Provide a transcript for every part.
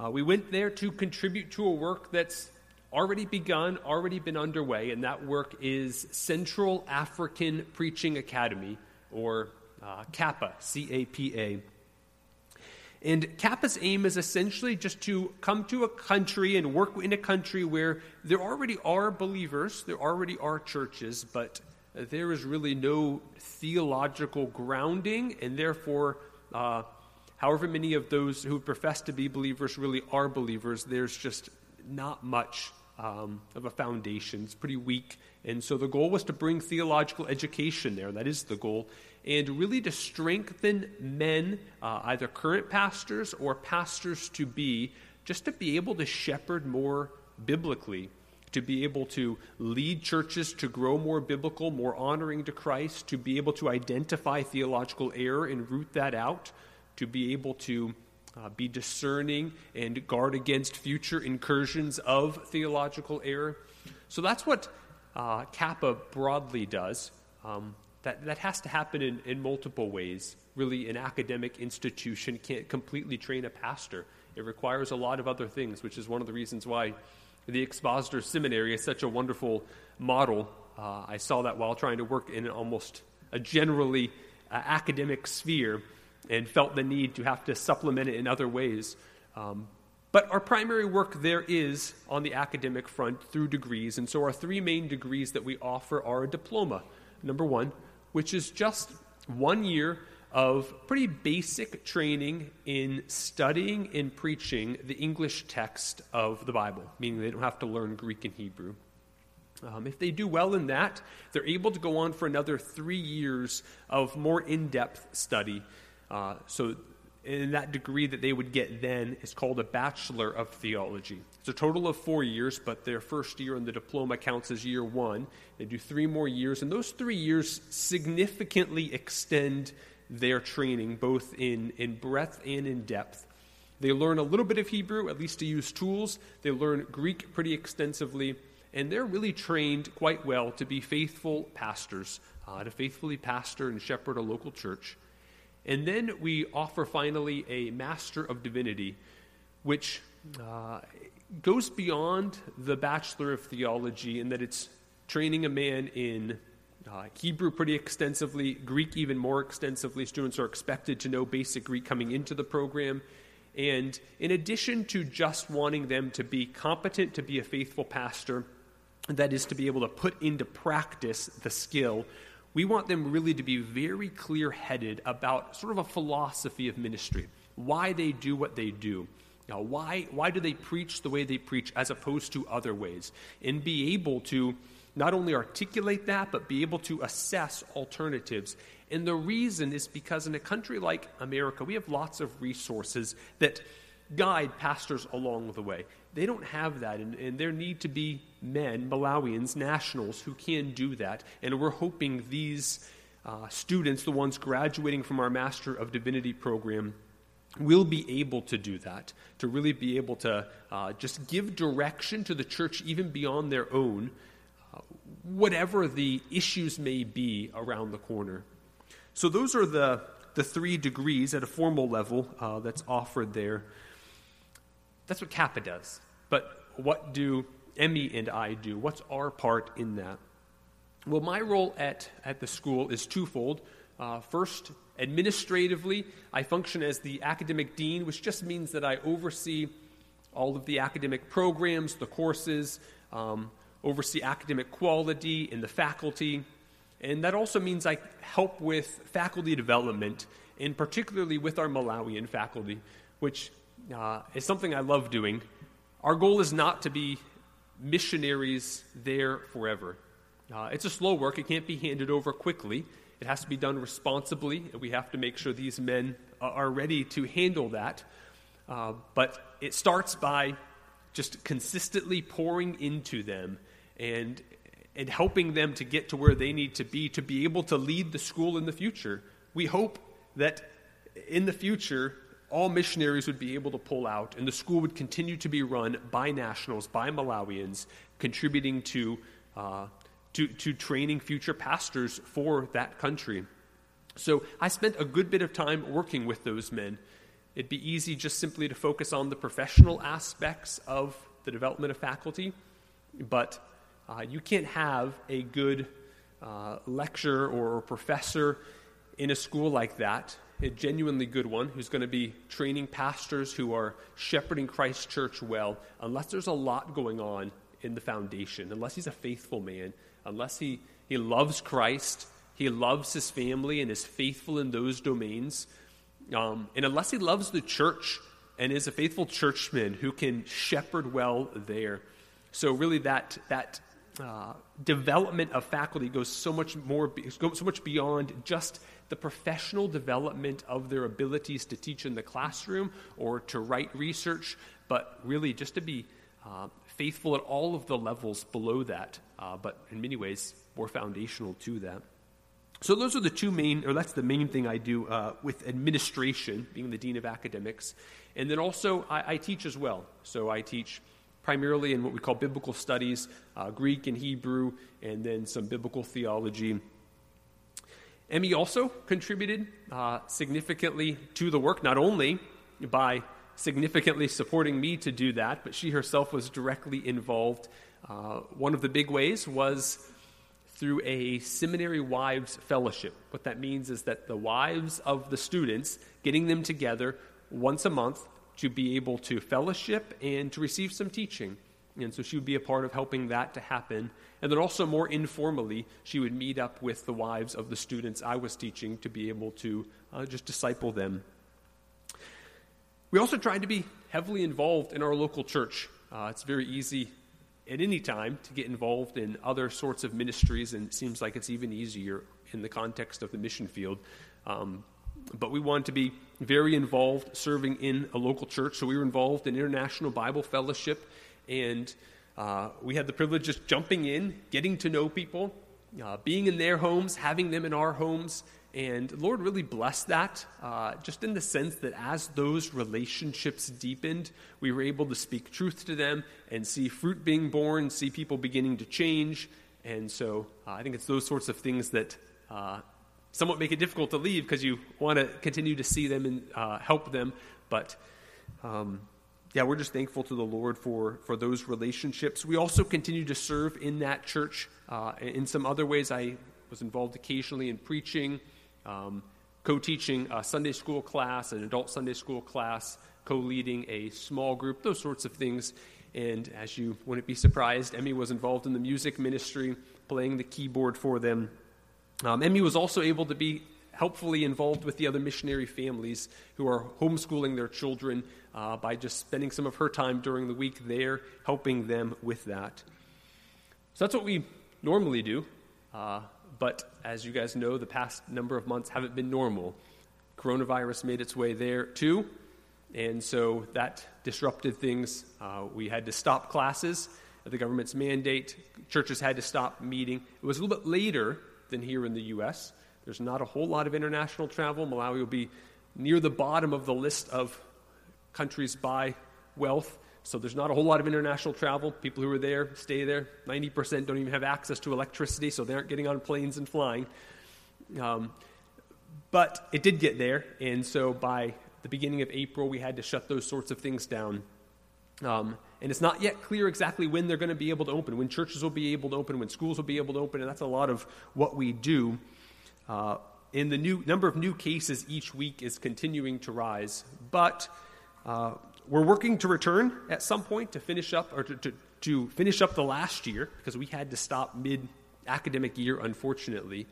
Uh, we went there to contribute to a work that's already begun, already been underway, and that work is Central African Preaching Academy, or uh, CAPA, C A P A. And CAPA's aim is essentially just to come to a country and work in a country where there already are believers, there already are churches, but there is really no theological grounding, and therefore, uh, however many of those who profess to be believers really are believers, there's just not much um, of a foundation. It's pretty weak. And so the goal was to bring theological education there. That is the goal. And really to strengthen men, uh, either current pastors or pastors to be, just to be able to shepherd more biblically, to be able to lead churches to grow more biblical, more honoring to Christ, to be able to identify theological error and root that out, to be able to uh, be discerning and guard against future incursions of theological error. So that's what uh, CAPA broadly does. Um, that, that has to happen in, in multiple ways. Really, an academic institution can't completely train a pastor. It requires a lot of other things, which is one of the reasons why the Expositor Seminary is such a wonderful model. Uh, I saw that while trying to work in almost a generally uh, academic sphere and felt the need to have to supplement it in other ways. Um, but our primary work there is on the academic front through degrees, and so our three main degrees that we offer are a diploma, number one, which is just one year of pretty basic training in studying and preaching the English text of the Bible, meaning they don't have to learn Greek and Hebrew. Um, if they do well in that, they're able to go on for another three years of more in depth study uh, so, in that degree that they would get then is called a Bachelor of Theology. It's a total of four years, but their first year in the diploma counts as year one. They do three more years, and those three years significantly extend their training, both in, in breadth and in depth. They learn a little bit of Hebrew, at least to use tools. They learn Greek pretty extensively, and they're really trained quite well to be faithful pastors, uh, to faithfully pastor and shepherd a local church. And then we offer finally a Master of Divinity, which uh, goes beyond the Bachelor of Theology in that it's training a man in uh, Hebrew pretty extensively, Greek even more extensively. Students are expected to know basic Greek coming into the program. And in addition to just wanting them to be competent to be a faithful pastor, that is, to be able to put into practice the skill, we want them really to be very clear headed about sort of a philosophy of ministry, why they do what they do. Now, why, why do they preach the way they preach as opposed to other ways? And be able to not only articulate that, but be able to assess alternatives. And the reason is because in a country like America, we have lots of resources that guide pastors along the way. They don't have that, and, and there need to be men, Malawians, nationals, who can do that. And we're hoping these uh, students, the ones graduating from our Master of Divinity program, will be able to do that, to really be able to uh, just give direction to the church even beyond their own, uh, whatever the issues may be around the corner. So, those are the, the three degrees at a formal level uh, that's offered there. That's what CAPA does. But what do Emmy and I do? What's our part in that? Well, my role at, at the school is twofold. Uh, first, administratively, I function as the academic dean, which just means that I oversee all of the academic programs, the courses, um, oversee academic quality in the faculty. And that also means I help with faculty development, and particularly with our Malawian faculty, which uh, is something I love doing. Our goal is not to be missionaries there forever. Uh, it's a slow work, it can't be handed over quickly. It has to be done responsibly, and we have to make sure these men are ready to handle that. Uh, but it starts by just consistently pouring into them and, and helping them to get to where they need to be to be able to lead the school in the future. We hope that in the future, all missionaries would be able to pull out, and the school would continue to be run by nationals, by Malawians, contributing to, uh, to, to training future pastors for that country. So I spent a good bit of time working with those men. it'd be easy just simply to focus on the professional aspects of the development of faculty, but uh, you can't have a good uh, lecturer or professor in a school like that, a genuinely good one, who's going to be training pastors who are shepherding Christ Church well, unless there's a lot going on in the foundation, unless he's a faithful man, unless he, he loves Christ, he loves his family, and is faithful in those domains, um, and unless he loves the church and is a faithful churchman who can shepherd well there. So, really, that, that uh, development of faculty goes so much more, so much beyond just the professional development of their abilities to teach in the classroom or to write research, but really just to be uh, faithful at all of the levels below that, uh, but in many ways more foundational to that. So those are the two main, or that's the main thing I do uh, with administration, being the dean of academics, and then also I, I teach as well. So I teach primarily in what we call biblical studies, uh, Greek and Hebrew, and then some biblical theology. Emmy also contributed uh, significantly to the work, not only by significantly supporting me to do that, but she herself was directly involved. Uh, one of the big ways was through a seminary wives fellowship. What that means is that the wives of the students, getting them together once a month to be able to fellowship and to receive some teaching. And so she would be a part of helping that to happen. And then also, more informally, she would meet up with the wives of the students I was teaching to be able to uh, just disciple them. We also tried to be heavily involved in our local church. Uh, it's very easy at any time to get involved in other sorts of ministries, and it seems like it's even easier in the context of the mission field. Um, but we wanted to be very involved serving in a local church. So we were involved in International Bible Fellowship, and uh, we had the privilege of jumping in, getting to know people, uh, being in their homes, having them in our homes. And Lord really blessed that, uh, just in the sense that as those relationships deepened, we were able to speak truth to them and see fruit being borne, see people beginning to change. And so uh, I think it's those sorts of things that uh, somewhat make it difficult to leave because you want to continue to see them and uh, help them. But um, yeah, we're just thankful to the Lord for, for those relationships. We also continue to serve in that church uh, in some other ways. I was involved occasionally in preaching, um, co teaching a Sunday school class, an adult Sunday school class, co leading a small group, those sorts of things. And as you wouldn't be surprised, Emmy was involved in the music ministry, playing the keyboard for them. Um, Emmy was also able to be helpfully involved with the other missionary families who are homeschooling their children uh, by just spending some of her time during the week there, helping them with that. So that's what we normally do. Uh, but as you guys know, the past number of months haven't been normal. Coronavirus made its way there too. And so that disrupted things. Uh, we had to stop classes at the government's mandate. Churches had to stop meeting. It was a little bit later than here in the U.S. There's not a whole lot of international travel. Malawi will be near the bottom of the list of countries by wealth. So there's not a whole lot of international travel. People who are there stay there. 90% don't even have access to electricity, so they aren't getting on planes and flying. Um, but it did get there, and so by the beginning of April, we had to shut those sorts of things down. Um, and it's not yet clear exactly when they're going to be able to open, when churches will be able to open, when schools will be able to open, and that's a lot of what we do. Uh, and the new number of new cases each week is continuing to rise. But uh, we're working to return at some point to finish up, or to, to, to finish up the last year, because we had to stop mid academic year, unfortunately,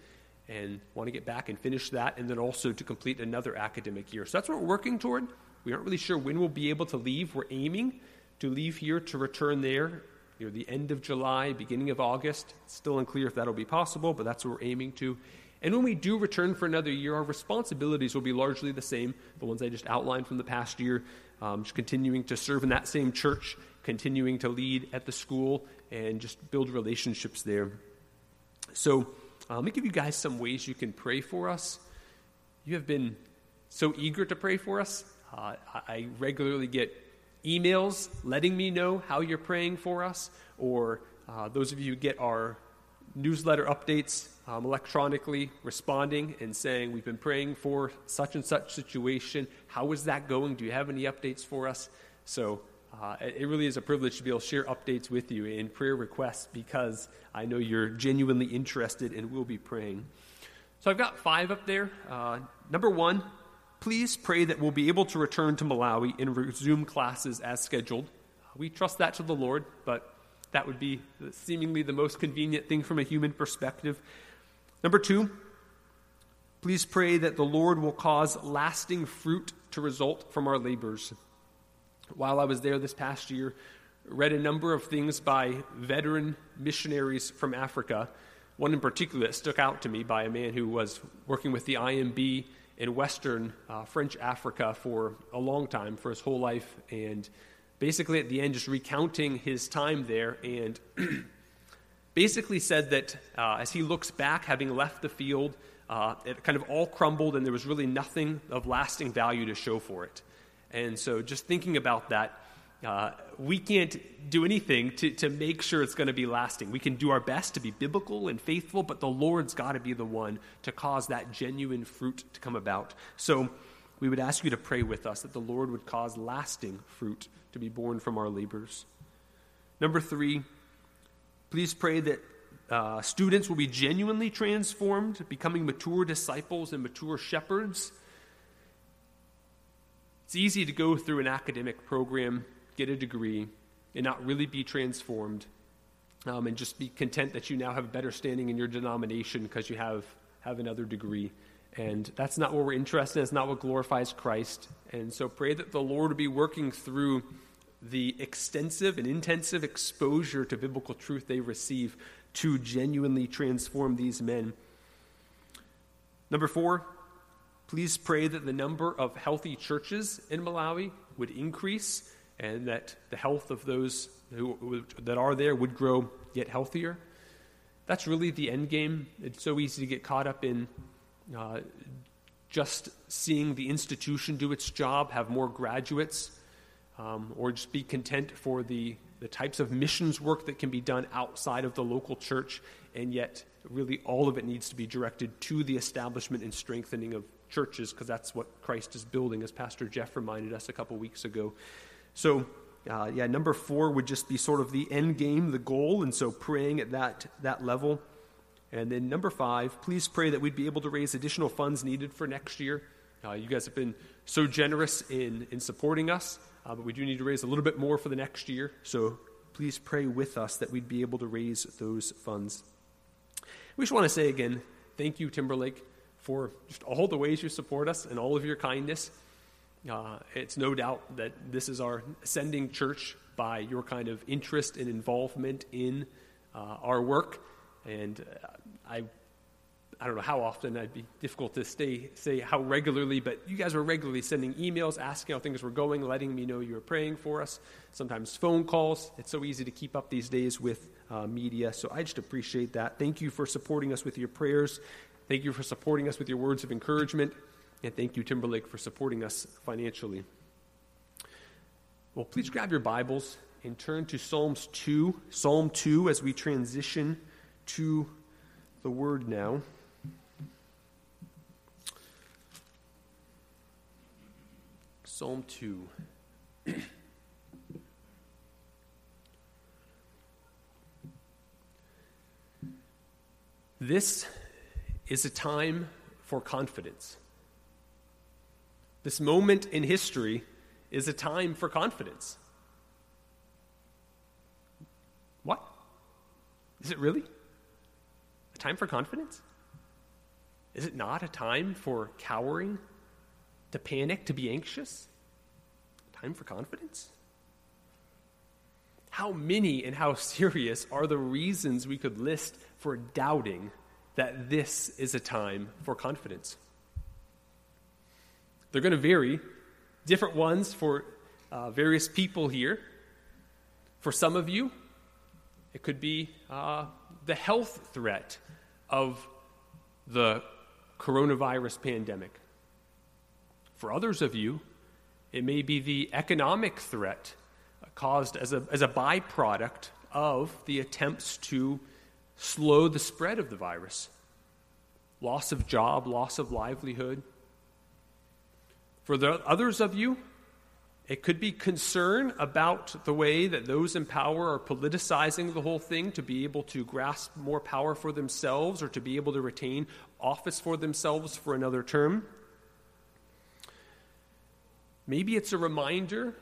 and want to get back and finish that, and then also to complete another academic year. So that's what we're working toward. We aren't really sure when we'll be able to leave. We're aiming to leave here to return there near the end of July, beginning of August. It's still unclear if that'll be possible, but that's what we're aiming to. And when we do return for another year, our responsibilities will be largely the same, the ones I just outlined from the past year, um, just continuing to serve in that same church, continuing to lead at the school, and just build relationships there. So, uh, let me give you guys some ways you can pray for us. You have been so eager to pray for us. Uh, I regularly get emails letting me know how you're praying for us, or uh, those of you who get our newsletter updates, um, electronically responding and saying, We've been praying for such and such situation. How is that going? Do you have any updates for us? So uh, it really is a privilege to be able to share updates with you in prayer requests because I know you're genuinely interested and will be praying. So I've got five up there. Uh, number one, please pray that we'll be able to return to Malawi and resume classes as scheduled. We trust that to the Lord, but that would be seemingly the most convenient thing from a human perspective. Number two, please pray that the Lord will cause lasting fruit to result from our labors. While I was there this past year, read a number of things by veteran missionaries from Africa. One in particular that stuck out to me by a man who was working with the IMB in Western uh, French Africa for a long time, for his whole life, and basically at the end just recounting his time there and basically said that uh, as he looks back, having left the field, uh, it kind of all crumbled and there was really nothing of lasting value to show for it. And so just thinking about that, uh, we can't do anything to, to make sure it's going to be lasting. We can do our best to be biblical and faithful, but the Lord's got to be the one to cause that genuine fruit to come about. So we would ask you to pray with us that the Lord would cause lasting fruit to be borne from our labors. Number three, please pray that uh, students will be genuinely transformed, becoming mature disciples and mature shepherds. It's easy to go through an academic program get a degree, and not really be transformed, um, and just be content that you now have a better standing in your denomination because you have, have another degree. And that's not what we're interested in. It's not what glorifies Christ. And so pray that the Lord will be working through the extensive and intensive exposure to biblical truth they receive to genuinely transform these men. Number four, please pray that the number of healthy churches in Malawi would increase and that the health of those who, that are there would grow yet healthier. That's really the end game. It's so easy to get caught up in uh, just seeing the institution do its job, have more graduates, um, or just be content for the, the types of missions work that can be done outside of the local church, and yet really all of it needs to be directed to the establishment and strengthening of churches, because that's what Christ is building, as Pastor Jeff reminded us a couple weeks ago. So, uh, yeah, number four would just be sort of the end game, the goal, and so praying at that, that level. And then number five, please pray that we'd be able to raise additional funds needed for next year. Uh, you guys have been so generous in, in supporting us, uh, but we do need to raise a little bit more for the next year. So please pray with us that we'd be able to raise those funds. We just want to say again, thank you, Timberlake, for just all the ways you support us and all of your kindness. Uh, it's no doubt that this is our ascending church by your kind of interest and involvement in uh, our work. And uh, I, I don't know how often I'd be difficult to stay, say how regularly, but you guys were regularly sending emails, asking how things were going, letting me know you were praying for us, sometimes phone calls. It's so easy to keep up these days with uh, media. So I just appreciate that. Thank you for supporting us with your prayers. Thank you for supporting us with your words of encouragement. And thank you, Timberlake, for supporting us financially. Well, please grab your Bibles and turn to Psalms 2, Psalm 2, as we transition to the Word now. Psalm 2. this is a time for confidence. This moment in history is a time for confidence. What? Is it really? A time for confidence? Is it not a time for cowering, to panic, to be anxious? Time for confidence? How many and how serious are the reasons we could list for doubting that this is a time for confidence? They're going to vary, different ones for uh, various people here. For some of you, it could be uh, the health threat of the coronavirus pandemic. For others of you, it may be the economic threat caused as a, as a byproduct of the attempts to slow the spread of the virus. loss of job, loss of livelihood. For the others of you, it could be concern about the way that those in power are politicizing the whole thing to be able to grasp more power for themselves or to be able to retain office for themselves for another term. Maybe it's a reminder,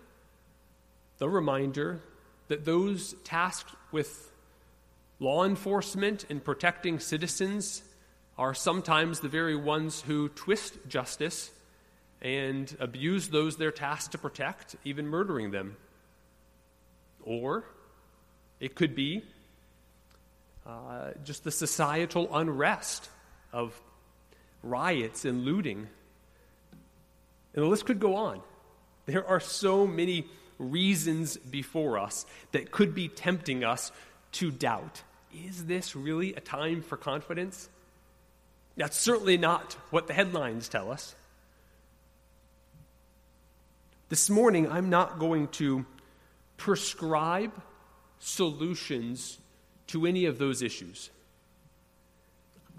the reminder, that those tasked with law enforcement and protecting citizens are sometimes the very ones who twist justice and abuse those they're tasked to protect, even murdering them. Or it could be uh, just the societal unrest of riots and looting. And the list could go on. There are so many reasons before us that could be tempting us to doubt. Is this really a time for confidence? That's certainly not what the headlines tell us. This morning, I'm not going to prescribe solutions to any of those issues.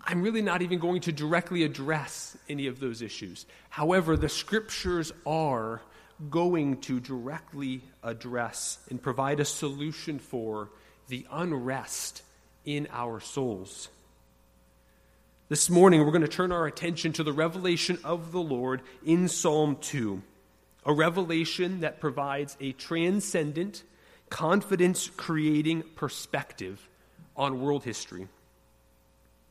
I'm really not even going to directly address any of those issues. However, the scriptures are going to directly address and provide a solution for the unrest in our souls. This morning, we're going to turn our attention to the revelation of the Lord in Psalm 2 a revelation that provides a transcendent, confidence creating perspective on world history.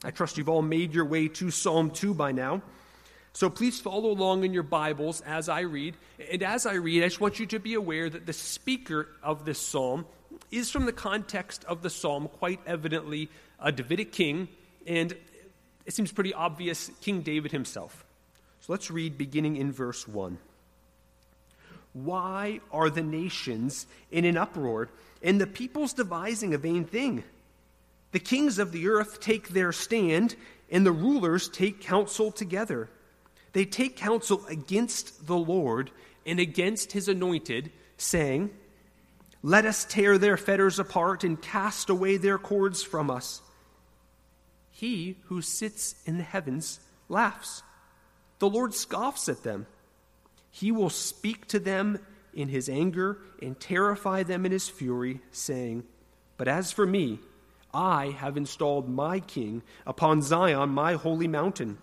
I trust you've all made your way to Psalm 2 by now. So please follow along in your Bibles as I read. And as I read, I just want you to be aware that the speaker of this psalm is from the context of the psalm quite evidently a Davidic king, and it seems pretty obvious King David himself. So let's read beginning in verse 1. Why are the nations in an uproar and the peoples devising a vain thing? The kings of the earth take their stand, and the rulers take counsel together. They take counsel against the Lord and against his anointed, saying, Let us tear their fetters apart and cast away their cords from us. He who sits in the heavens laughs. The Lord scoffs at them. He will speak to them in his anger and terrify them in his fury, saying, But as for me, I have installed my king upon Zion, my holy mountain.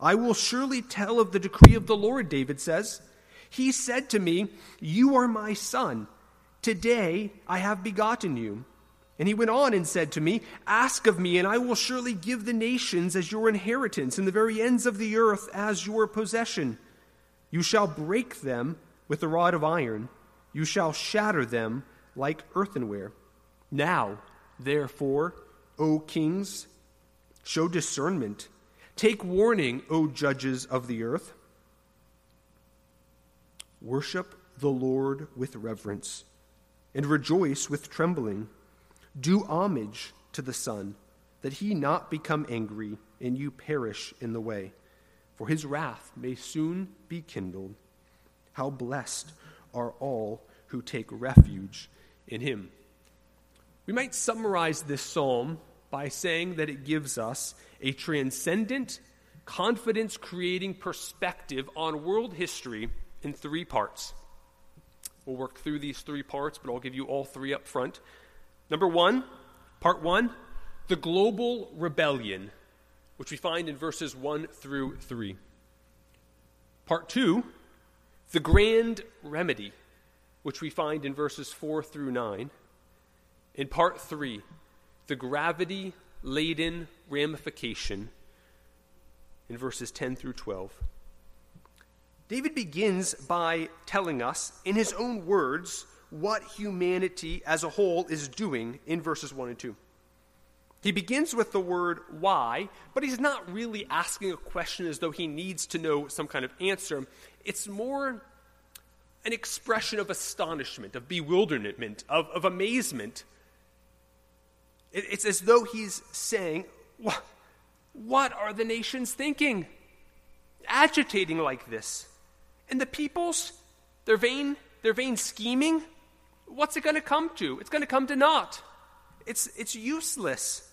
I will surely tell of the decree of the Lord, David says. He said to me, You are my son. Today I have begotten you. And he went on and said to me, Ask of me, and I will surely give the nations as your inheritance, and the very ends of the earth as your possession. You shall break them with a rod of iron, you shall shatter them like earthenware. Now, therefore, O kings, show discernment. Take warning, O judges of the earth. Worship the Lord with reverence and rejoice with trembling. Do homage to the Son, that he not become angry and you perish in the way for his wrath may soon be kindled. How blessed are all who take refuge in him. We might summarize this psalm by saying that it gives us a transcendent, confidence creating perspective on world history in three parts. We'll work through these three parts, but I'll give you all three up front. Number one, part one, the global rebellion which we find in verses 1 through 3. Part 2, the grand remedy, which we find in verses 4 through 9. In part 3, the gravity laden ramification in verses 10 through 12. David begins by telling us, in his own words, what humanity as a whole is doing in verses 1 and 2. He begins with the word why, but he's not really asking a question as though he needs to know some kind of answer. It's more an expression of astonishment, of bewilderment, of, of amazement. It, it's as though he's saying, what, what are the nations thinking? Agitating like this. And the peoples, their vain, their vain scheming, what's it going to come to? It's going to come to naught. It's, it's useless.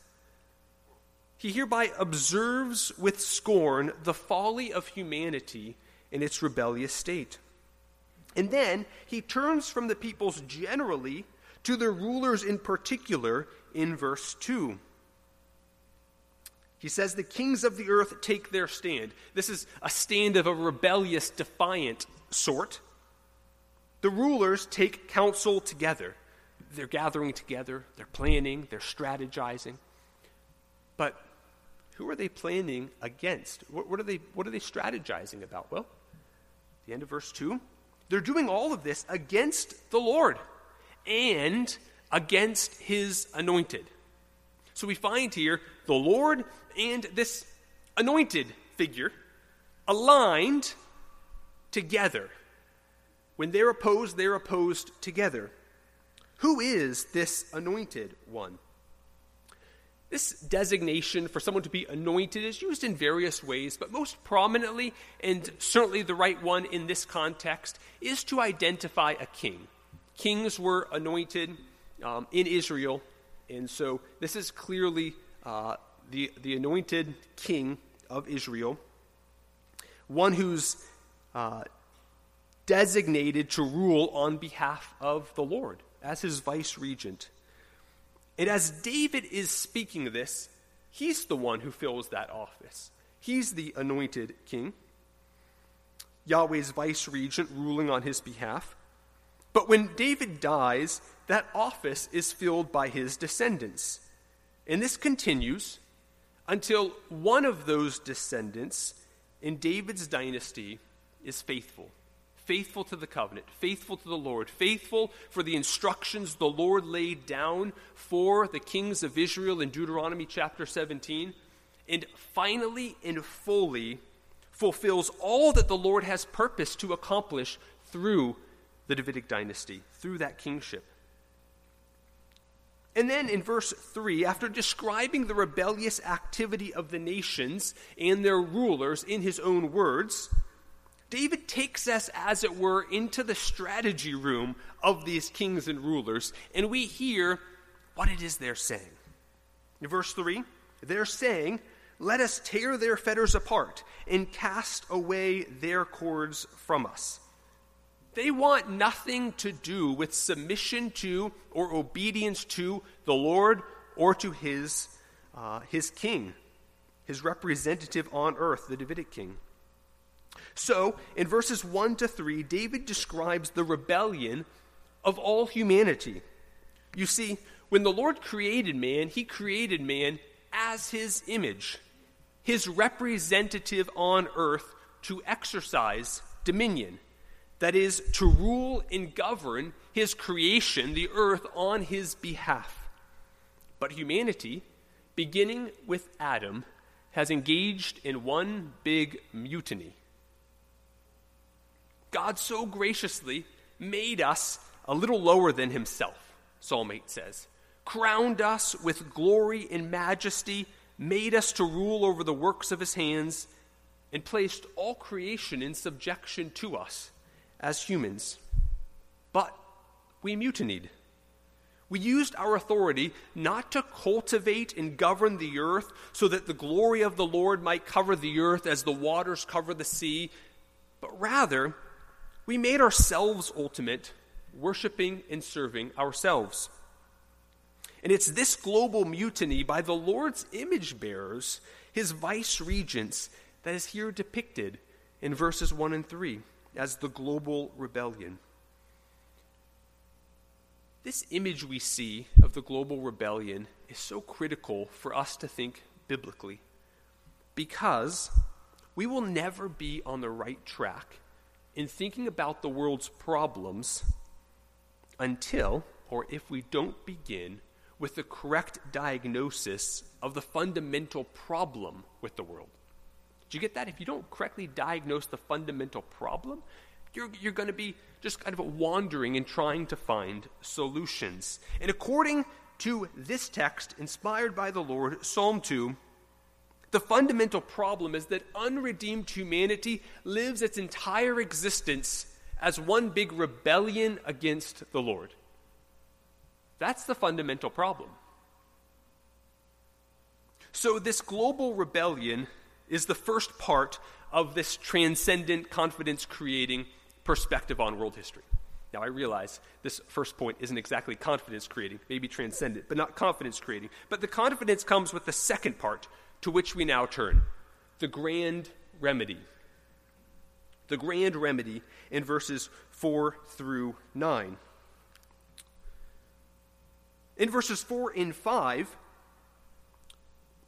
He hereby observes with scorn the folly of humanity in its rebellious state. And then he turns from the peoples generally to their rulers in particular in verse 2. He says, The kings of the earth take their stand. This is a stand of a rebellious, defiant sort. The rulers take counsel together. They're gathering together, they're planning, they're strategizing. But who are they planning against? What, what, are, they, what are they strategizing about? Well, the end of verse 2 they're doing all of this against the Lord and against his anointed. So we find here the Lord and this anointed figure aligned together. When they're opposed, they're opposed together. Who is this anointed one? This designation for someone to be anointed is used in various ways, but most prominently, and certainly the right one in this context, is to identify a king. Kings were anointed um, in Israel, and so this is clearly uh, the, the anointed king of Israel, one who's uh, designated to rule on behalf of the Lord as his vice regent. And as David is speaking this, he's the one who fills that office. He's the anointed king, Yahweh's vice regent ruling on his behalf. But when David dies, that office is filled by his descendants. And this continues until one of those descendants in David's dynasty is faithful faithful to the covenant, faithful to the Lord, faithful for the instructions the Lord laid down for the kings of Israel in Deuteronomy chapter 17, and finally and fully fulfills all that the Lord has purposed to accomplish through the Davidic dynasty, through that kingship. And then in verse 3, after describing the rebellious activity of the nations and their rulers in his own words, David takes us, as it were, into the strategy room of these kings and rulers, and we hear what it is they're saying. In verse 3, they're saying, Let us tear their fetters apart and cast away their cords from us. They want nothing to do with submission to or obedience to the Lord or to his, uh, his king, his representative on earth, the Davidic king. So, in verses 1 to 3, David describes the rebellion of all humanity. You see, when the Lord created man, he created man as his image, his representative on earth to exercise dominion. That is, to rule and govern his creation, the earth, on his behalf. But humanity, beginning with Adam, has engaged in one big mutiny. God so graciously made us a little lower than himself, Psalm 8 says, crowned us with glory and majesty, made us to rule over the works of his hands, and placed all creation in subjection to us as humans. But we mutinied. We used our authority not to cultivate and govern the earth so that the glory of the Lord might cover the earth as the waters cover the sea, but rather we made ourselves ultimate, worshiping and serving ourselves. And it's this global mutiny by the Lord's image bearers, his vice regents, that is here depicted in verses 1 and 3 as the global rebellion. This image we see of the global rebellion is so critical for us to think biblically because we will never be on the right track in thinking about the world's problems until, or if we don't begin, with the correct diagnosis of the fundamental problem with the world. Do you get that? If you don't correctly diagnose the fundamental problem, you're, you're going to be just kind of wandering and trying to find solutions. And according to this text, inspired by the Lord, Psalm 2, the fundamental problem is that unredeemed humanity lives its entire existence as one big rebellion against the Lord. That's the fundamental problem. So, this global rebellion is the first part of this transcendent, confidence creating perspective on world history. Now, I realize this first point isn't exactly confidence creating, maybe transcendent, but not confidence creating. But the confidence comes with the second part to which we now turn the grand remedy. The grand remedy in verses 4 through 9. In verses 4 and 5,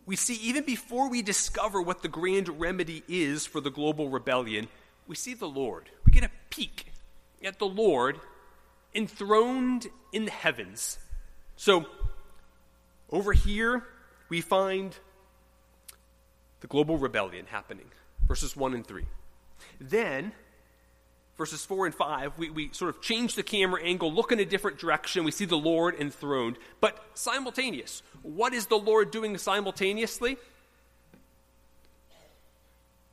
we see even before we discover what the grand remedy is for the global rebellion, we see the Lord. We get a peek at the Lord enthroned in the heavens. So, over here, we find the global rebellion happening, verses 1 and 3. Then, verses 4 and 5, we, we sort of change the camera angle, look in a different direction. We see the Lord enthroned, but simultaneous. What is the Lord doing simultaneously?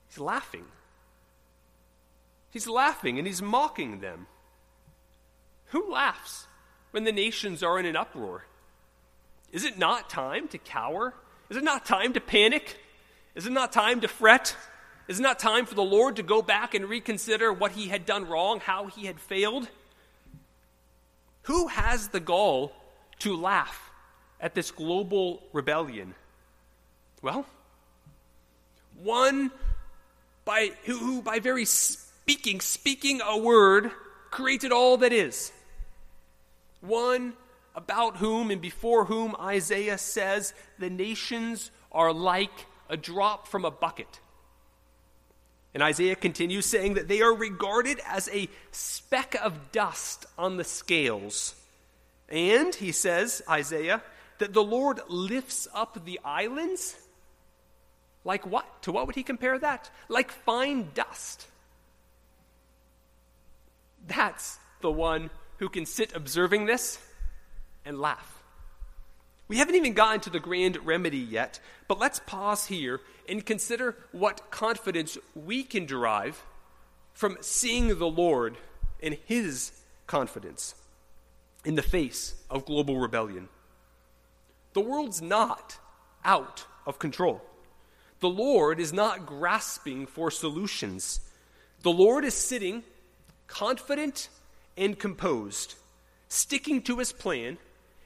He's laughing. He's laughing and he's mocking them. Who laughs when the nations are in an uproar? Is it not time to cower? Is it not time to panic? Is it not time to fret? Is it not time for the Lord to go back and reconsider what he had done wrong, how he had failed? Who has the gall to laugh at this global rebellion? Well, one by who, who by very speaking, speaking a word, created all that is. One about whom and before whom Isaiah says the nations are like a drop from a bucket. And Isaiah continues saying that they are regarded as a speck of dust on the scales. And he says, Isaiah, that the Lord lifts up the islands. Like what? To what would he compare that? Like fine dust. That's the one who can sit observing this and laugh. We haven't even gotten to the grand remedy yet, but let's pause here and consider what confidence we can derive from seeing the Lord and his confidence in the face of global rebellion. The world's not out of control. The Lord is not grasping for solutions. The Lord is sitting confident and composed, sticking to his plan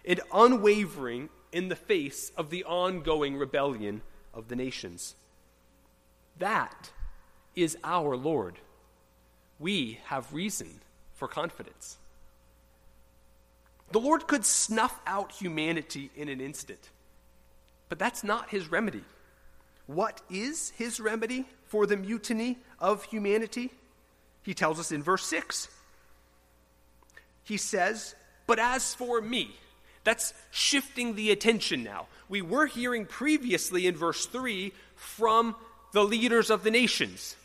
and unwavering in the face of the ongoing rebellion of the nations. That is our Lord. We have reason for confidence. The Lord could snuff out humanity in an instant, but that's not his remedy. What is his remedy for the mutiny of humanity? He tells us in verse 6. He says, But as for me, that's shifting the attention now. We were hearing previously in verse 3 from the leaders of the nations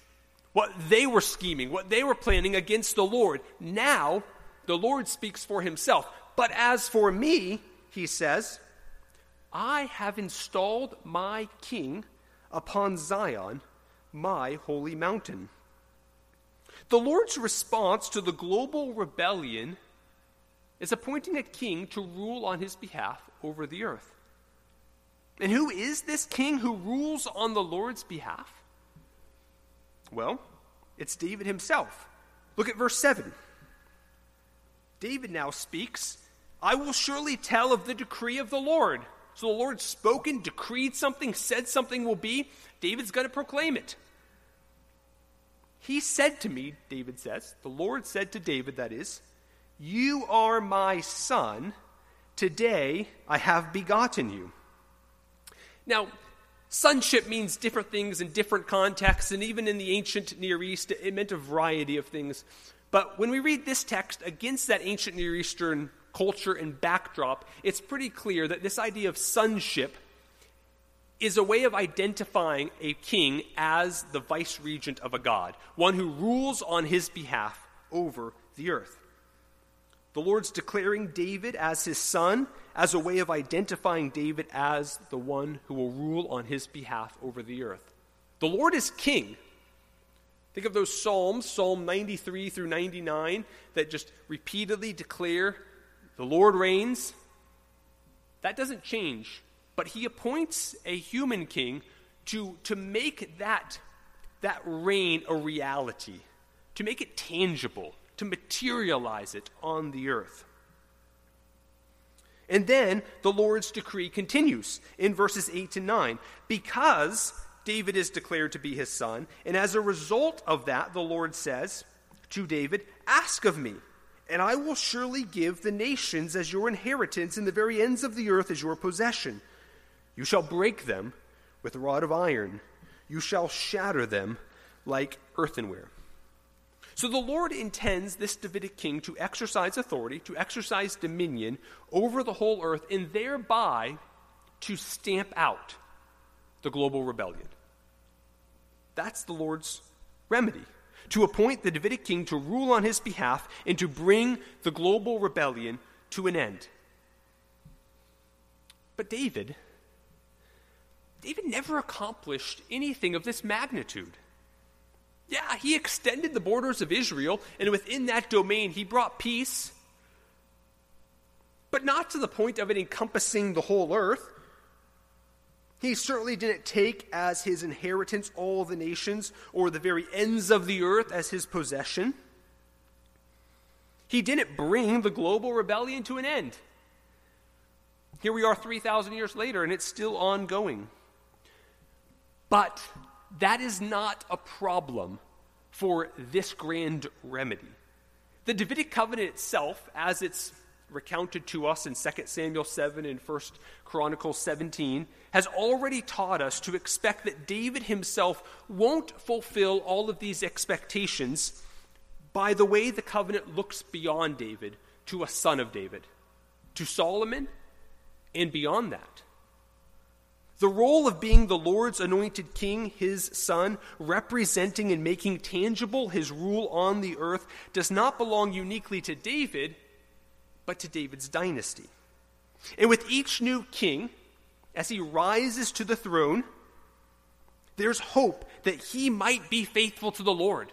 what they were scheming, what they were planning against the Lord. Now, the Lord speaks for himself. But as for me, he says, I have installed my king upon Zion, my holy mountain. The Lord's response to the global rebellion is appointing a king to rule on his behalf over the earth. And who is this king who rules on the Lord's behalf? Well, it's David himself. Look at verse 7. David now speaks, I will surely tell of the decree of the Lord. So the Lord spoken, decreed something, said something will be. David's going to proclaim it. He said to me, David says, the Lord said to David, that is, you are my son. Today I have begotten you. Now, sonship means different things in different contexts, and even in the ancient Near East, it meant a variety of things. But when we read this text against that ancient Near Eastern culture and backdrop, it's pretty clear that this idea of sonship is a way of identifying a king as the vice regent of a god, one who rules on his behalf over the earth. The Lord's declaring David as his son as a way of identifying David as the one who will rule on his behalf over the earth. The Lord is king. Think of those Psalms, Psalm 93 through 99, that just repeatedly declare the Lord reigns. That doesn't change but he appoints a human king to, to make that, that reign a reality, to make it tangible, to materialize it on the earth. And then the Lord's decree continues in verses 8 to 9. Because David is declared to be his son, and as a result of that, the Lord says to David, Ask of me, and I will surely give the nations as your inheritance, and the very ends of the earth as your possession. You shall break them with a rod of iron, you shall shatter them like earthenware. So the Lord intends this Davidic king to exercise authority, to exercise dominion over the whole earth, and thereby to stamp out the global rebellion. That's the Lord's remedy to appoint the Davidic king to rule on his behalf and to bring the global rebellion to an end. But David, David never accomplished anything of this magnitude. Yeah, he extended the borders of Israel, and within that domain, he brought peace, but not to the point of it encompassing the whole earth. He certainly didn't take as his inheritance all the nations or the very ends of the earth as his possession. He didn't bring the global rebellion to an end. Here we are 3,000 years later, and it's still ongoing. But that is not a problem for this grand remedy. The Davidic covenant itself, as it's recounted to us in 2 Samuel 7 and 1 Chronicles 17, has already taught us to expect that David himself won't fulfill all of these expectations by the way the covenant looks beyond David to a son of David, to Solomon, and beyond that. The role of being the Lord's anointed king, his son, representing and making tangible his rule on the earth, does not belong uniquely to David, but to David's dynasty. And with each new king, as he rises to the throne, there's hope that he might be faithful to the Lord,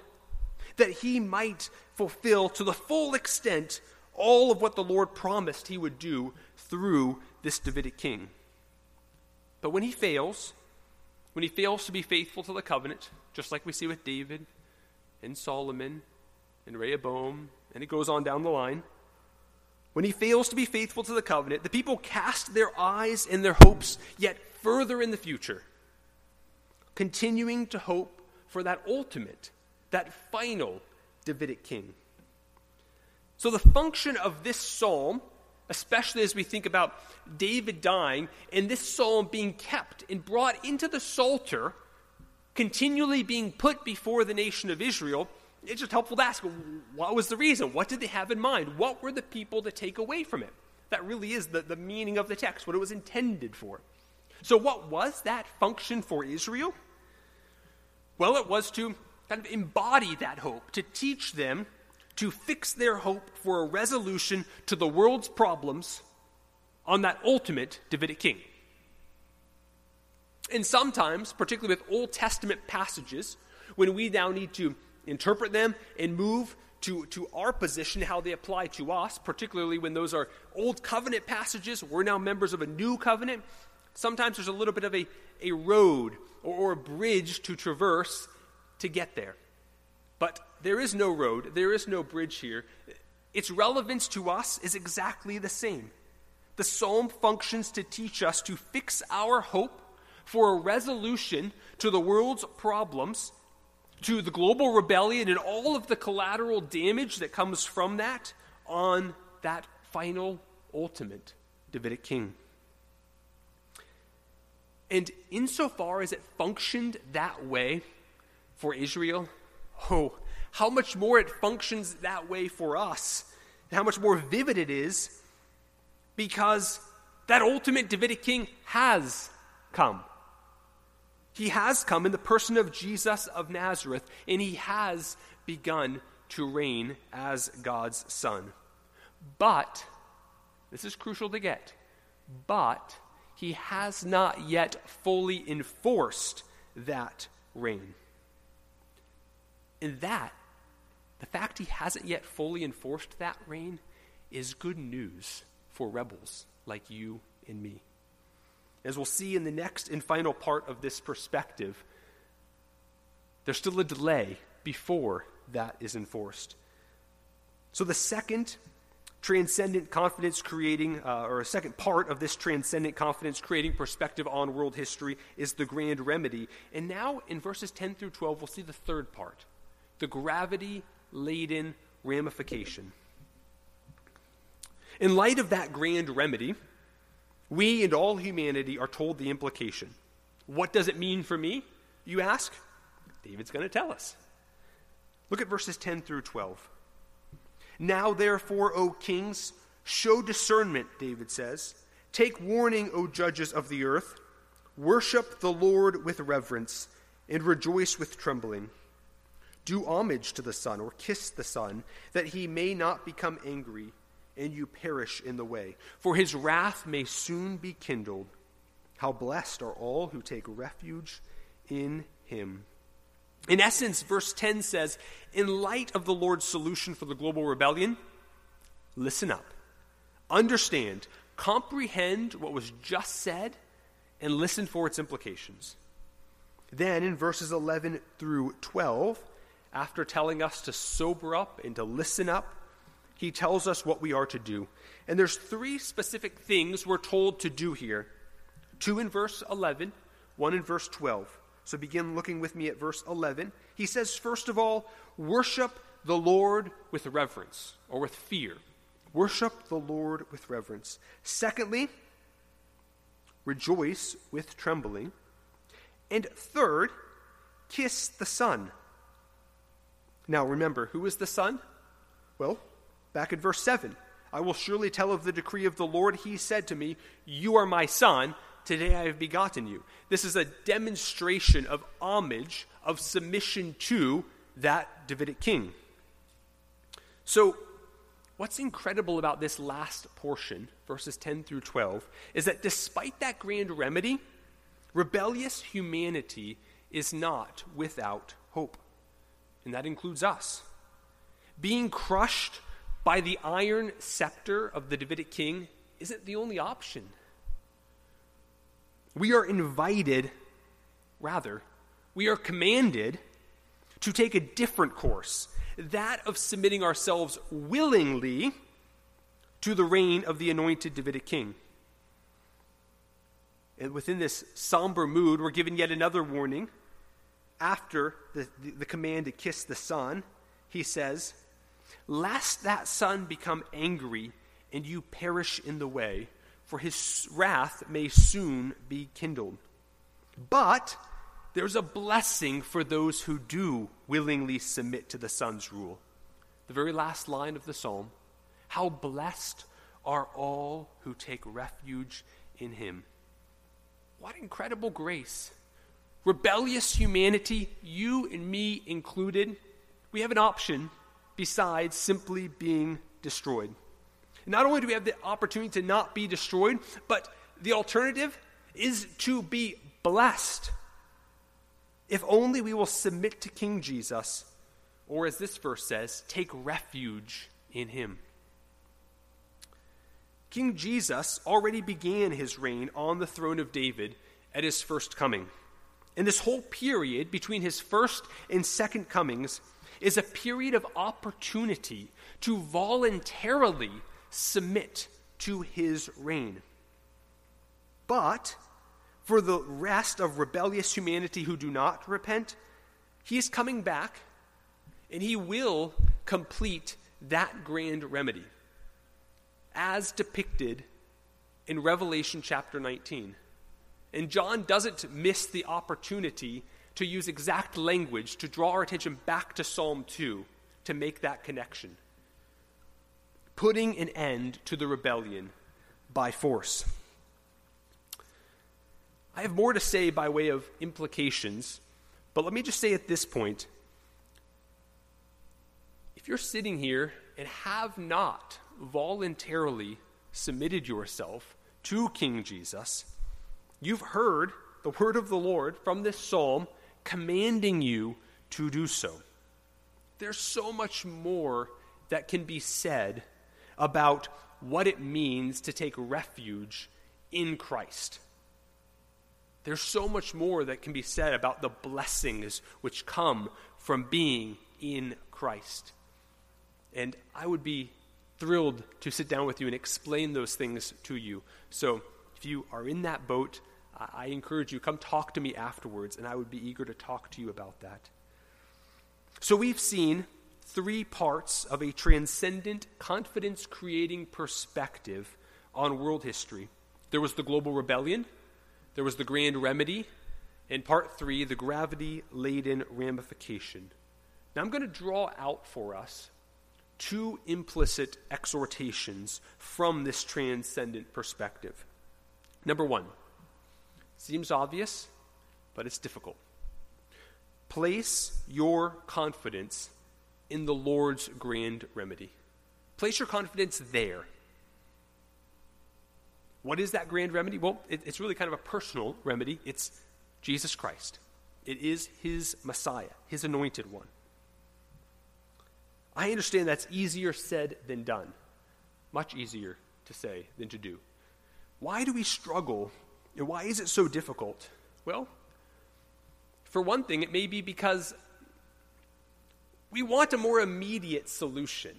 that he might fulfill to the full extent all of what the Lord promised he would do through this Davidic king. But when he fails, when he fails to be faithful to the covenant, just like we see with David and Solomon and Rehoboam, and it goes on down the line, when he fails to be faithful to the covenant, the people cast their eyes and their hopes yet further in the future, continuing to hope for that ultimate, that final Davidic king. So, the function of this psalm, especially as we think about David dying and this psalm being kept and brought into the Psalter, continually being put before the nation of Israel, it's just helpful to ask what was the reason? What did they have in mind? What were the people to take away from it? That really is the, the meaning of the text, what it was intended for. So, what was that function for Israel? Well, it was to kind of embody that hope, to teach them to fix their hope for a resolution to the world's problems on that ultimate Davidic king. And sometimes, particularly with Old Testament passages, when we now need to interpret them, and move to, to our position, how they apply to us, particularly when those are old covenant passages. We're now members of a new covenant. Sometimes there's a little bit of a, a road or, or a bridge to traverse to get there. But there is no road, there is no bridge here. Its relevance to us is exactly the same. The psalm functions to teach us to fix our hope for a resolution to the world's problems to the global rebellion and all of the collateral damage that comes from that on that final, ultimate Davidic king. And insofar as it functioned that way for Israel, oh, how much more it functions that way for us, and how much more vivid it is because that ultimate Davidic king has come. He has come in the person of Jesus of Nazareth, and he has begun to reign as God's Son. But, this is crucial to get, but he has not yet fully enforced that reign. And that, the fact he hasn't yet fully enforced that reign, is good news for rebels like you and me. As we'll see in the next and final part of this perspective, there's still a delay before that is enforced. So, the second transcendent confidence creating, uh, or a second part of this transcendent confidence creating perspective on world history is the grand remedy. And now in verses 10 through 12, we'll see the third part the gravity laden ramification. In light of that grand remedy, we and all humanity are told the implication. What does it mean for me, you ask? David's going to tell us. Look at verses 10 through 12. Now, therefore, O kings, show discernment, David says. Take warning, O judges of the earth. Worship the Lord with reverence and rejoice with trembling. Do homage to the Son or kiss the Son, that he may not become angry and you perish in the way. For his wrath may soon be kindled. How blessed are all who take refuge in him. In essence, verse 10 says, in light of the Lord's solution for the global rebellion, listen up, understand, comprehend what was just said, and listen for its implications. Then in verses 11 through 12, after telling us to sober up and to listen up, he tells us what we are to do. And there's three specific things we're told to do here two in verse 11, one in verse 12. So begin looking with me at verse 11. He says, first of all, worship the Lord with reverence or with fear. Worship the Lord with reverence. Secondly, rejoice with trembling. And third, kiss the Son. Now remember, who is the Son? Well, back in verse 7. I will surely tell of the decree of the Lord. He said to me, You are my son. Today I have begotten you. This is a demonstration of homage, of submission to that Davidic king. So, what's incredible about this last portion, verses 10 through 12, is that despite that grand remedy, rebellious humanity is not without hope. And that includes us. Being crushed by the iron scepter of the Davidic king isn't the only option. We are invited, rather, we are commanded to take a different course, that of submitting ourselves willingly to the reign of the anointed Davidic king. And within this somber mood, we're given yet another warning. After the, the, command to kiss the son, he says, Lest that son become angry and you perish in the way for his wrath may soon be kindled. But there's a blessing for those who do willingly submit to the Son's rule. The very last line of the psalm How blessed are all who take refuge in him. What incredible grace. Rebellious humanity, you and me included, we have an option besides simply being destroyed. Not only do we have the opportunity to not be destroyed, but the alternative is to be blessed. If only we will submit to King Jesus, or as this verse says, take refuge in him. King Jesus already began his reign on the throne of David at his first coming. And this whole period between his first and second comings is a period of opportunity to voluntarily submit to his reign. But for the rest of rebellious humanity who do not repent, he is coming back and he will complete that grand remedy as depicted in Revelation chapter 19. And John doesn't miss the opportunity to use exact language to draw our attention back to Psalm 2 to make that connection putting an end to the rebellion by force. I have more to say by way of implications, but let me just say at this point if you're sitting here and have not voluntarily submitted yourself to King Jesus, you've heard the word of the Lord from this psalm commanding you to do so. There's so much more that can be said about what it means to take refuge in Christ. There's so much more that can be said about the blessings which come from being in Christ. And I would be thrilled to sit down with you and explain those things to you. So if you are in that boat, I encourage you, come talk to me afterwards, and I would be eager to talk to you about that. So we've seen three parts of a transcendent, confidence creating perspective on world history. There was the global rebellion, there was the grand remedy, and part three, the gravity laden ramification. Now I'm going to draw out for us two implicit exhortations from this transcendent perspective. Number one, seems obvious, but it's difficult. Place your confidence in the Lord's grand remedy. Place your confidence there. What is that grand remedy? Well, it, it's really kind of a personal remedy. It's Jesus Christ, it is his Messiah, his anointed one. I understand that's easier said than done. Much easier to say than to do. Why do we struggle why is it so difficult? Well, for one thing, it may be because we want a more immediate solution.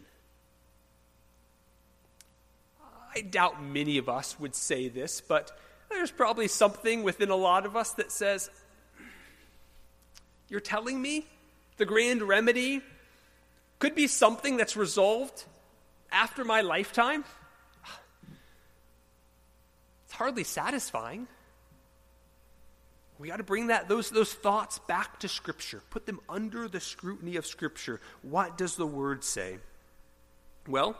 I doubt many of us would say this, but there's probably something within a lot of us that says, You're telling me the grand remedy could be something that's resolved after my lifetime? It's hardly satisfying. We got to bring that, those, those thoughts back to Scripture, put them under the scrutiny of Scripture. What does the Word say? Well,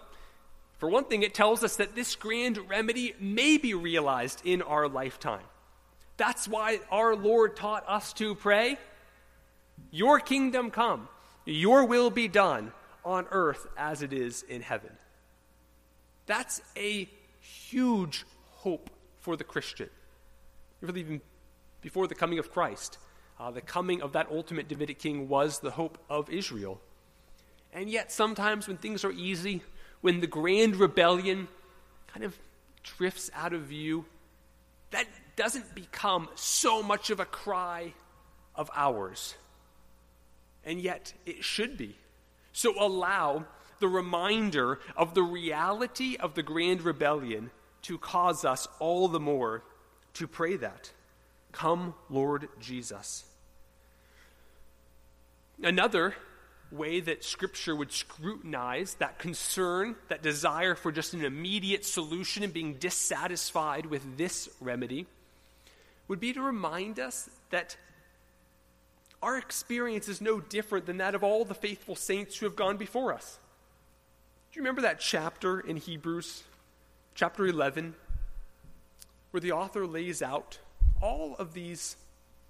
for one thing, it tells us that this grand remedy may be realized in our lifetime. That's why our Lord taught us to pray Your kingdom come, your will be done on earth as it is in heaven. That's a huge hope for the Christian. Really, even before the coming of Christ, uh, the coming of that ultimate Davidic king was the hope of Israel. And yet, sometimes when things are easy, when the grand rebellion kind of drifts out of view, that doesn't become so much of a cry of ours. And yet, it should be. So allow the reminder of the reality of the grand rebellion to cause us all the more to pray that. Come, Lord Jesus. Another way that Scripture would scrutinize that concern, that desire for just an immediate solution and being dissatisfied with this remedy, would be to remind us that our experience is no different than that of all the faithful saints who have gone before us. Do you remember that chapter in Hebrews, chapter 11, where the author lays out all of these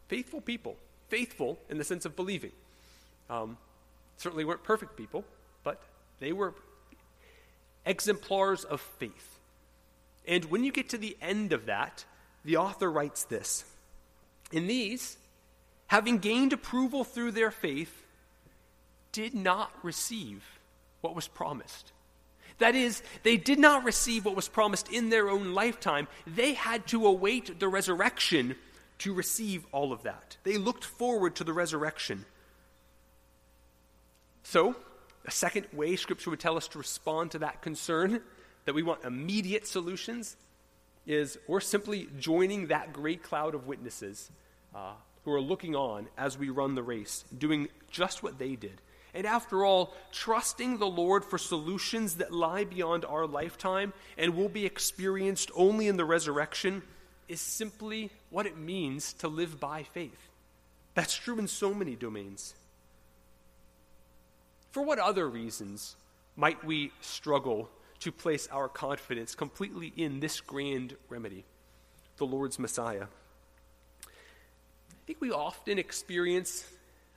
faithful people, faithful in the sense of believing? Um, certainly weren't perfect people, but they were exemplars of faith. And when you get to the end of that, the author writes this In these, having gained approval through their faith, did not receive what was promised. That is, they did not receive what was promised in their own lifetime. They had to await the resurrection to receive all of that. They looked forward to the resurrection. So, a second way Scripture would tell us to respond to that concern, that we want immediate solutions, is we're simply joining that great cloud of witnesses uh, who are looking on as we run the race, doing just what they did. And after all, trusting the Lord for solutions that lie beyond our lifetime and will be experienced only in the resurrection is simply what it means to live by faith. That's true in so many domains. For what other reasons might we struggle to place our confidence completely in this grand remedy, the Lord's Messiah? I think we often experience,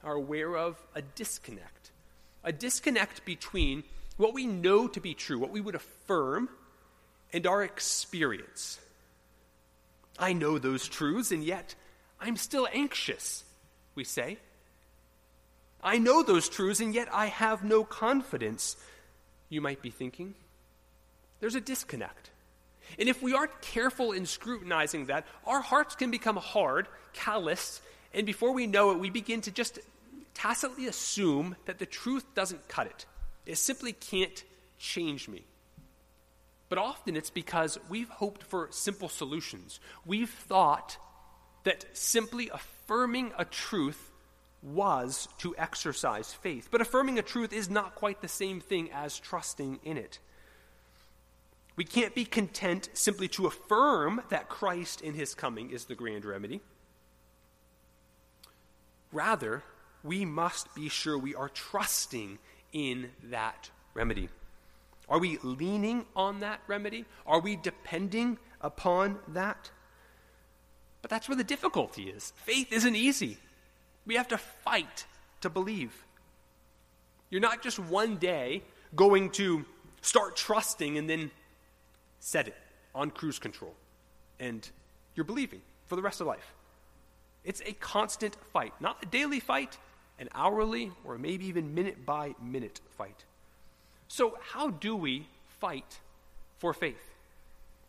are aware of, a disconnect. A disconnect between what we know to be true, what we would affirm, and our experience. I know those truths, and yet I'm still anxious, we say. I know those truths, and yet I have no confidence, you might be thinking. There's a disconnect. And if we aren't careful in scrutinizing that, our hearts can become hard, callous, and before we know it, we begin to just tacitly assume that the truth doesn't cut it. It simply can't change me. But often it's because we've hoped for simple solutions. We've thought that simply affirming a truth was to exercise faith. But affirming a truth is not quite the same thing as trusting in it. We can't be content simply to affirm that Christ in his coming is the grand remedy. Rather, we must be sure we are trusting in that remedy. Are we leaning on that remedy? Are we depending upon that? But that's where the difficulty is. Faith isn't easy. We have to fight to believe. You're not just one day going to start trusting and then set it on cruise control and you're believing for the rest of life. It's a constant fight, not a daily fight, an hourly or maybe even minute by minute fight. So, how do we fight for faith?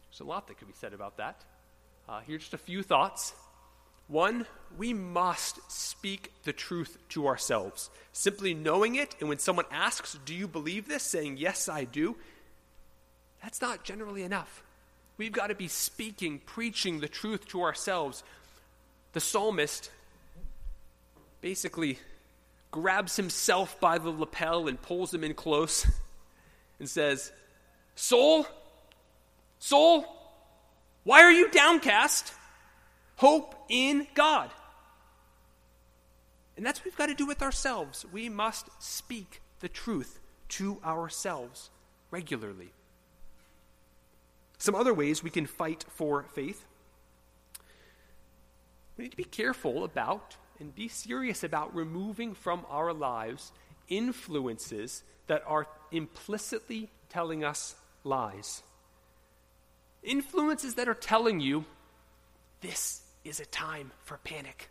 There's a lot that could be said about that. Uh, here's just a few thoughts. One, we must speak the truth to ourselves. Simply knowing it, and when someone asks, Do you believe this? saying, Yes, I do, that's not generally enough. We've got to be speaking, preaching the truth to ourselves. The psalmist basically grabs himself by the lapel and pulls him in close and says, Soul, soul, why are you downcast? Hope in God. And that's what we've got to do with ourselves. We must speak the truth to ourselves regularly. Some other ways we can fight for faith. We need to be careful about and be serious about removing from our lives influences that are implicitly telling us lies. Influences that are telling you this is a time for panic,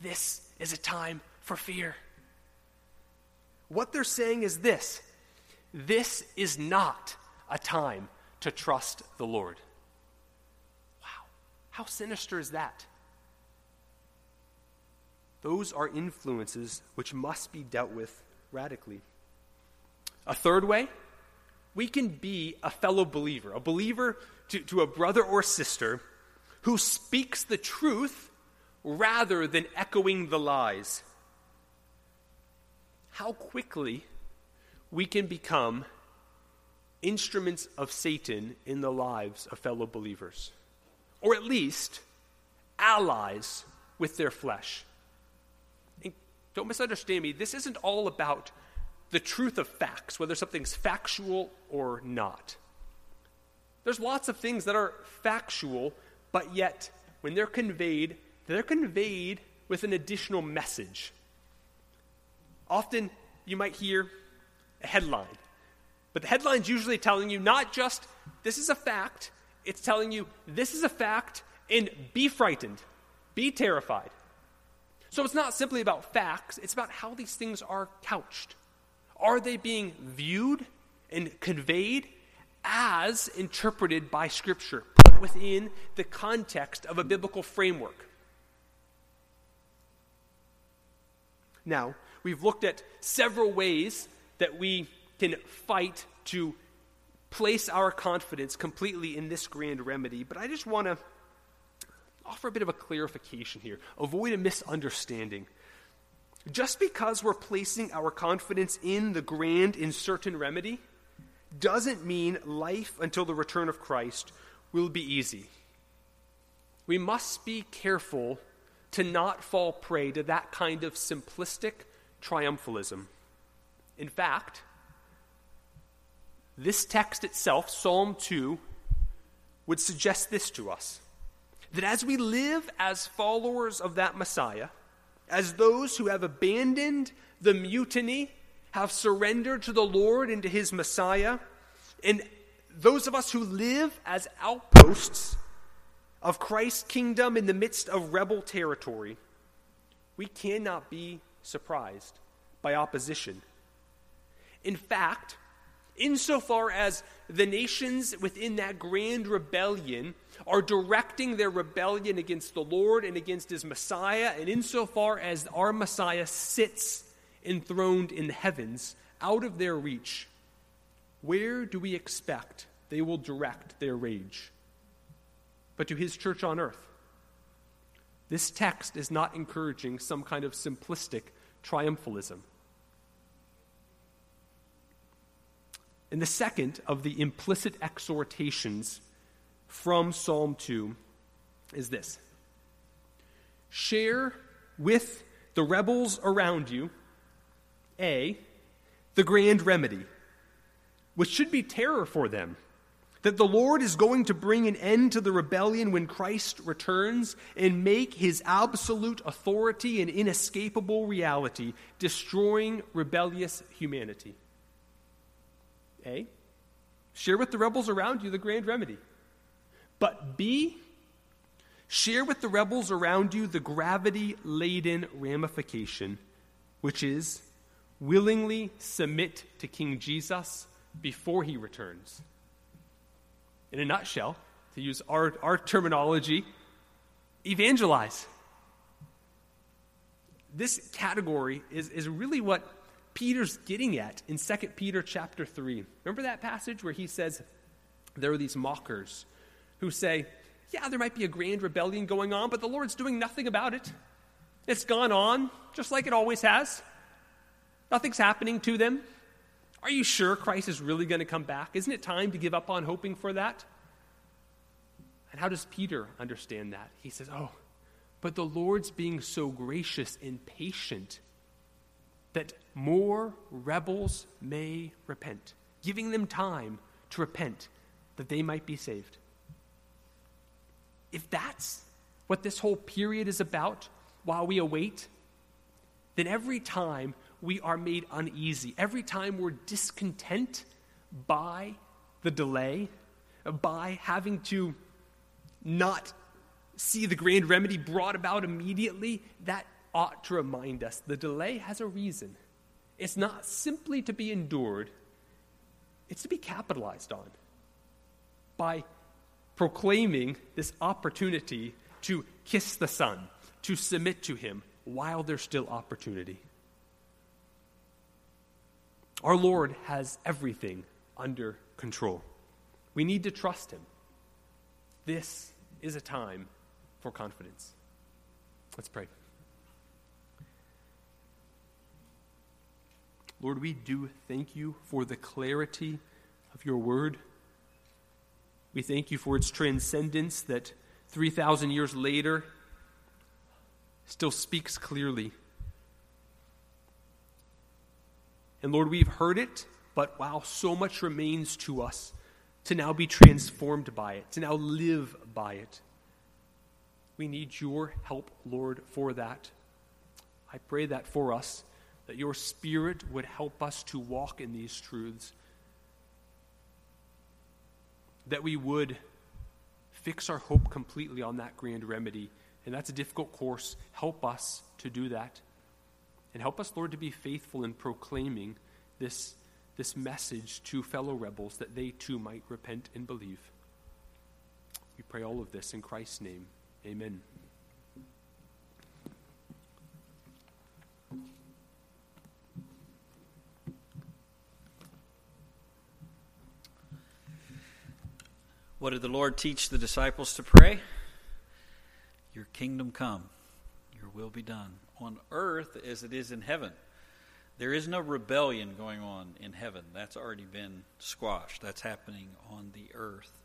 this is a time for fear. What they're saying is this this is not a time to trust the Lord. Wow, how sinister is that? Those are influences which must be dealt with radically. A third way, we can be a fellow believer, a believer to, to a brother or sister who speaks the truth rather than echoing the lies. How quickly we can become instruments of Satan in the lives of fellow believers, or at least allies with their flesh. Don't misunderstand me, this isn't all about the truth of facts, whether something's factual or not. There's lots of things that are factual, but yet, when they're conveyed, they're conveyed with an additional message. Often, you might hear a headline but the headline's usually telling you not just this is a fact, it's telling you this is a fact and be frightened, be terrified. So it's not simply about facts, it's about how these things are couched. Are they being viewed and conveyed as interpreted by Scripture, put within the context of a biblical framework? Now, we've looked at several ways that we can fight to place our confidence completely in this grand remedy. But I just want to offer a bit of a clarification here, avoid a misunderstanding. Just because we're placing our confidence in the grand and certain remedy doesn't mean life until the return of Christ will be easy. We must be careful to not fall prey to that kind of simplistic triumphalism. In fact, this text itself, Psalm 2, would suggest this to us that as we live as followers of that Messiah, as those who have abandoned the mutiny, have surrendered to the Lord and to his Messiah, and those of us who live as outposts of Christ's kingdom in the midst of rebel territory, we cannot be surprised by opposition. In fact, insofar as the nations within that grand rebellion are directing their rebellion against the Lord and against his Messiah, and insofar as our Messiah sits enthroned in the heavens, out of their reach, where do we expect they will direct their rage? But to his church on earth. This text is not encouraging some kind of simplistic triumphalism. And the second of the implicit exhortations from Psalm 2 is this Share with the rebels around you, A, the grand remedy, which should be terror for them. That the Lord is going to bring an end to the rebellion when Christ returns and make his absolute authority an inescapable reality, destroying rebellious humanity. A, share with the rebels around you the grand remedy. But B, share with the rebels around you the gravity laden ramification, which is willingly submit to King Jesus before he returns. In a nutshell, to use our, our terminology, evangelize. This category is, is really what Peter's getting at in 2 Peter chapter 3. Remember that passage where he says there are these mockers who say, Yeah, there might be a grand rebellion going on, but the Lord's doing nothing about it. It's gone on just like it always has. Nothing's happening to them. Are you sure Christ is really going to come back? Isn't it time to give up on hoping for that? And how does Peter understand that? He says, Oh, but the Lord's being so gracious and patient that more rebels may repent, giving them time to repent that they might be saved. If that's what this whole period is about while we await, then every time we are made uneasy, every time we're discontent by the delay, by having to not see the grand remedy brought about immediately, that ought to remind us the delay has a reason. It's not simply to be endured, it's to be capitalized on by proclaiming this opportunity to kiss the Son, to submit to Him while there's still opportunity. Our Lord has everything under control. We need to trust Him. This is a time for confidence. Let's pray. Lord, we do thank you for the clarity of your word. We thank you for its transcendence that 3,000 years later still speaks clearly. And Lord, we've heard it, but wow, so much remains to us to now be transformed by it, to now live by it. We need your help, Lord, for that. I pray that for us that your Spirit would help us to walk in these truths, that we would fix our hope completely on that grand remedy. And that's a difficult course. Help us to do that. And help us, Lord, to be faithful in proclaiming this, this message to fellow rebels that they too might repent and believe. We pray all of this in Christ's name. Amen. What did the Lord teach the disciples to pray? Your kingdom come, your will be done on earth as it is in heaven. There is no rebellion going on in heaven. That's already been squashed. That's happening on the earth.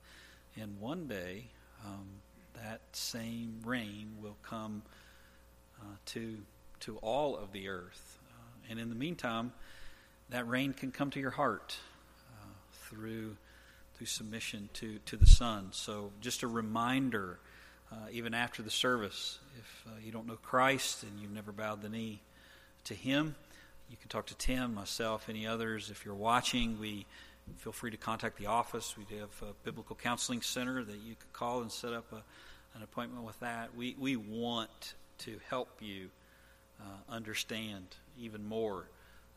And one day, um, that same reign will come uh, to, to all of the earth. Uh, and in the meantime, that reign can come to your heart uh, through through submission to, to the Son. So, just a reminder, uh, even after the service, if uh, you don't know Christ and you've never bowed the knee to Him, you can talk to Tim, myself, any others. If you're watching, we feel free to contact the office. We have a biblical counseling center that you could call and set up a, an appointment with that. We, we want to help you uh, understand even more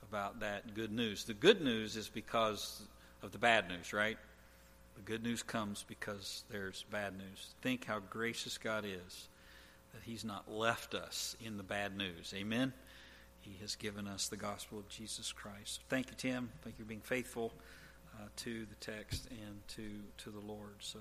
about that good news. The good news is because of the bad news, right? The good news comes because there's bad news. Think how gracious God is that He's not left us in the bad news. Amen? He has given us the gospel of Jesus Christ. Thank you, Tim. Thank you for being faithful uh, to the text and to, to the Lord. So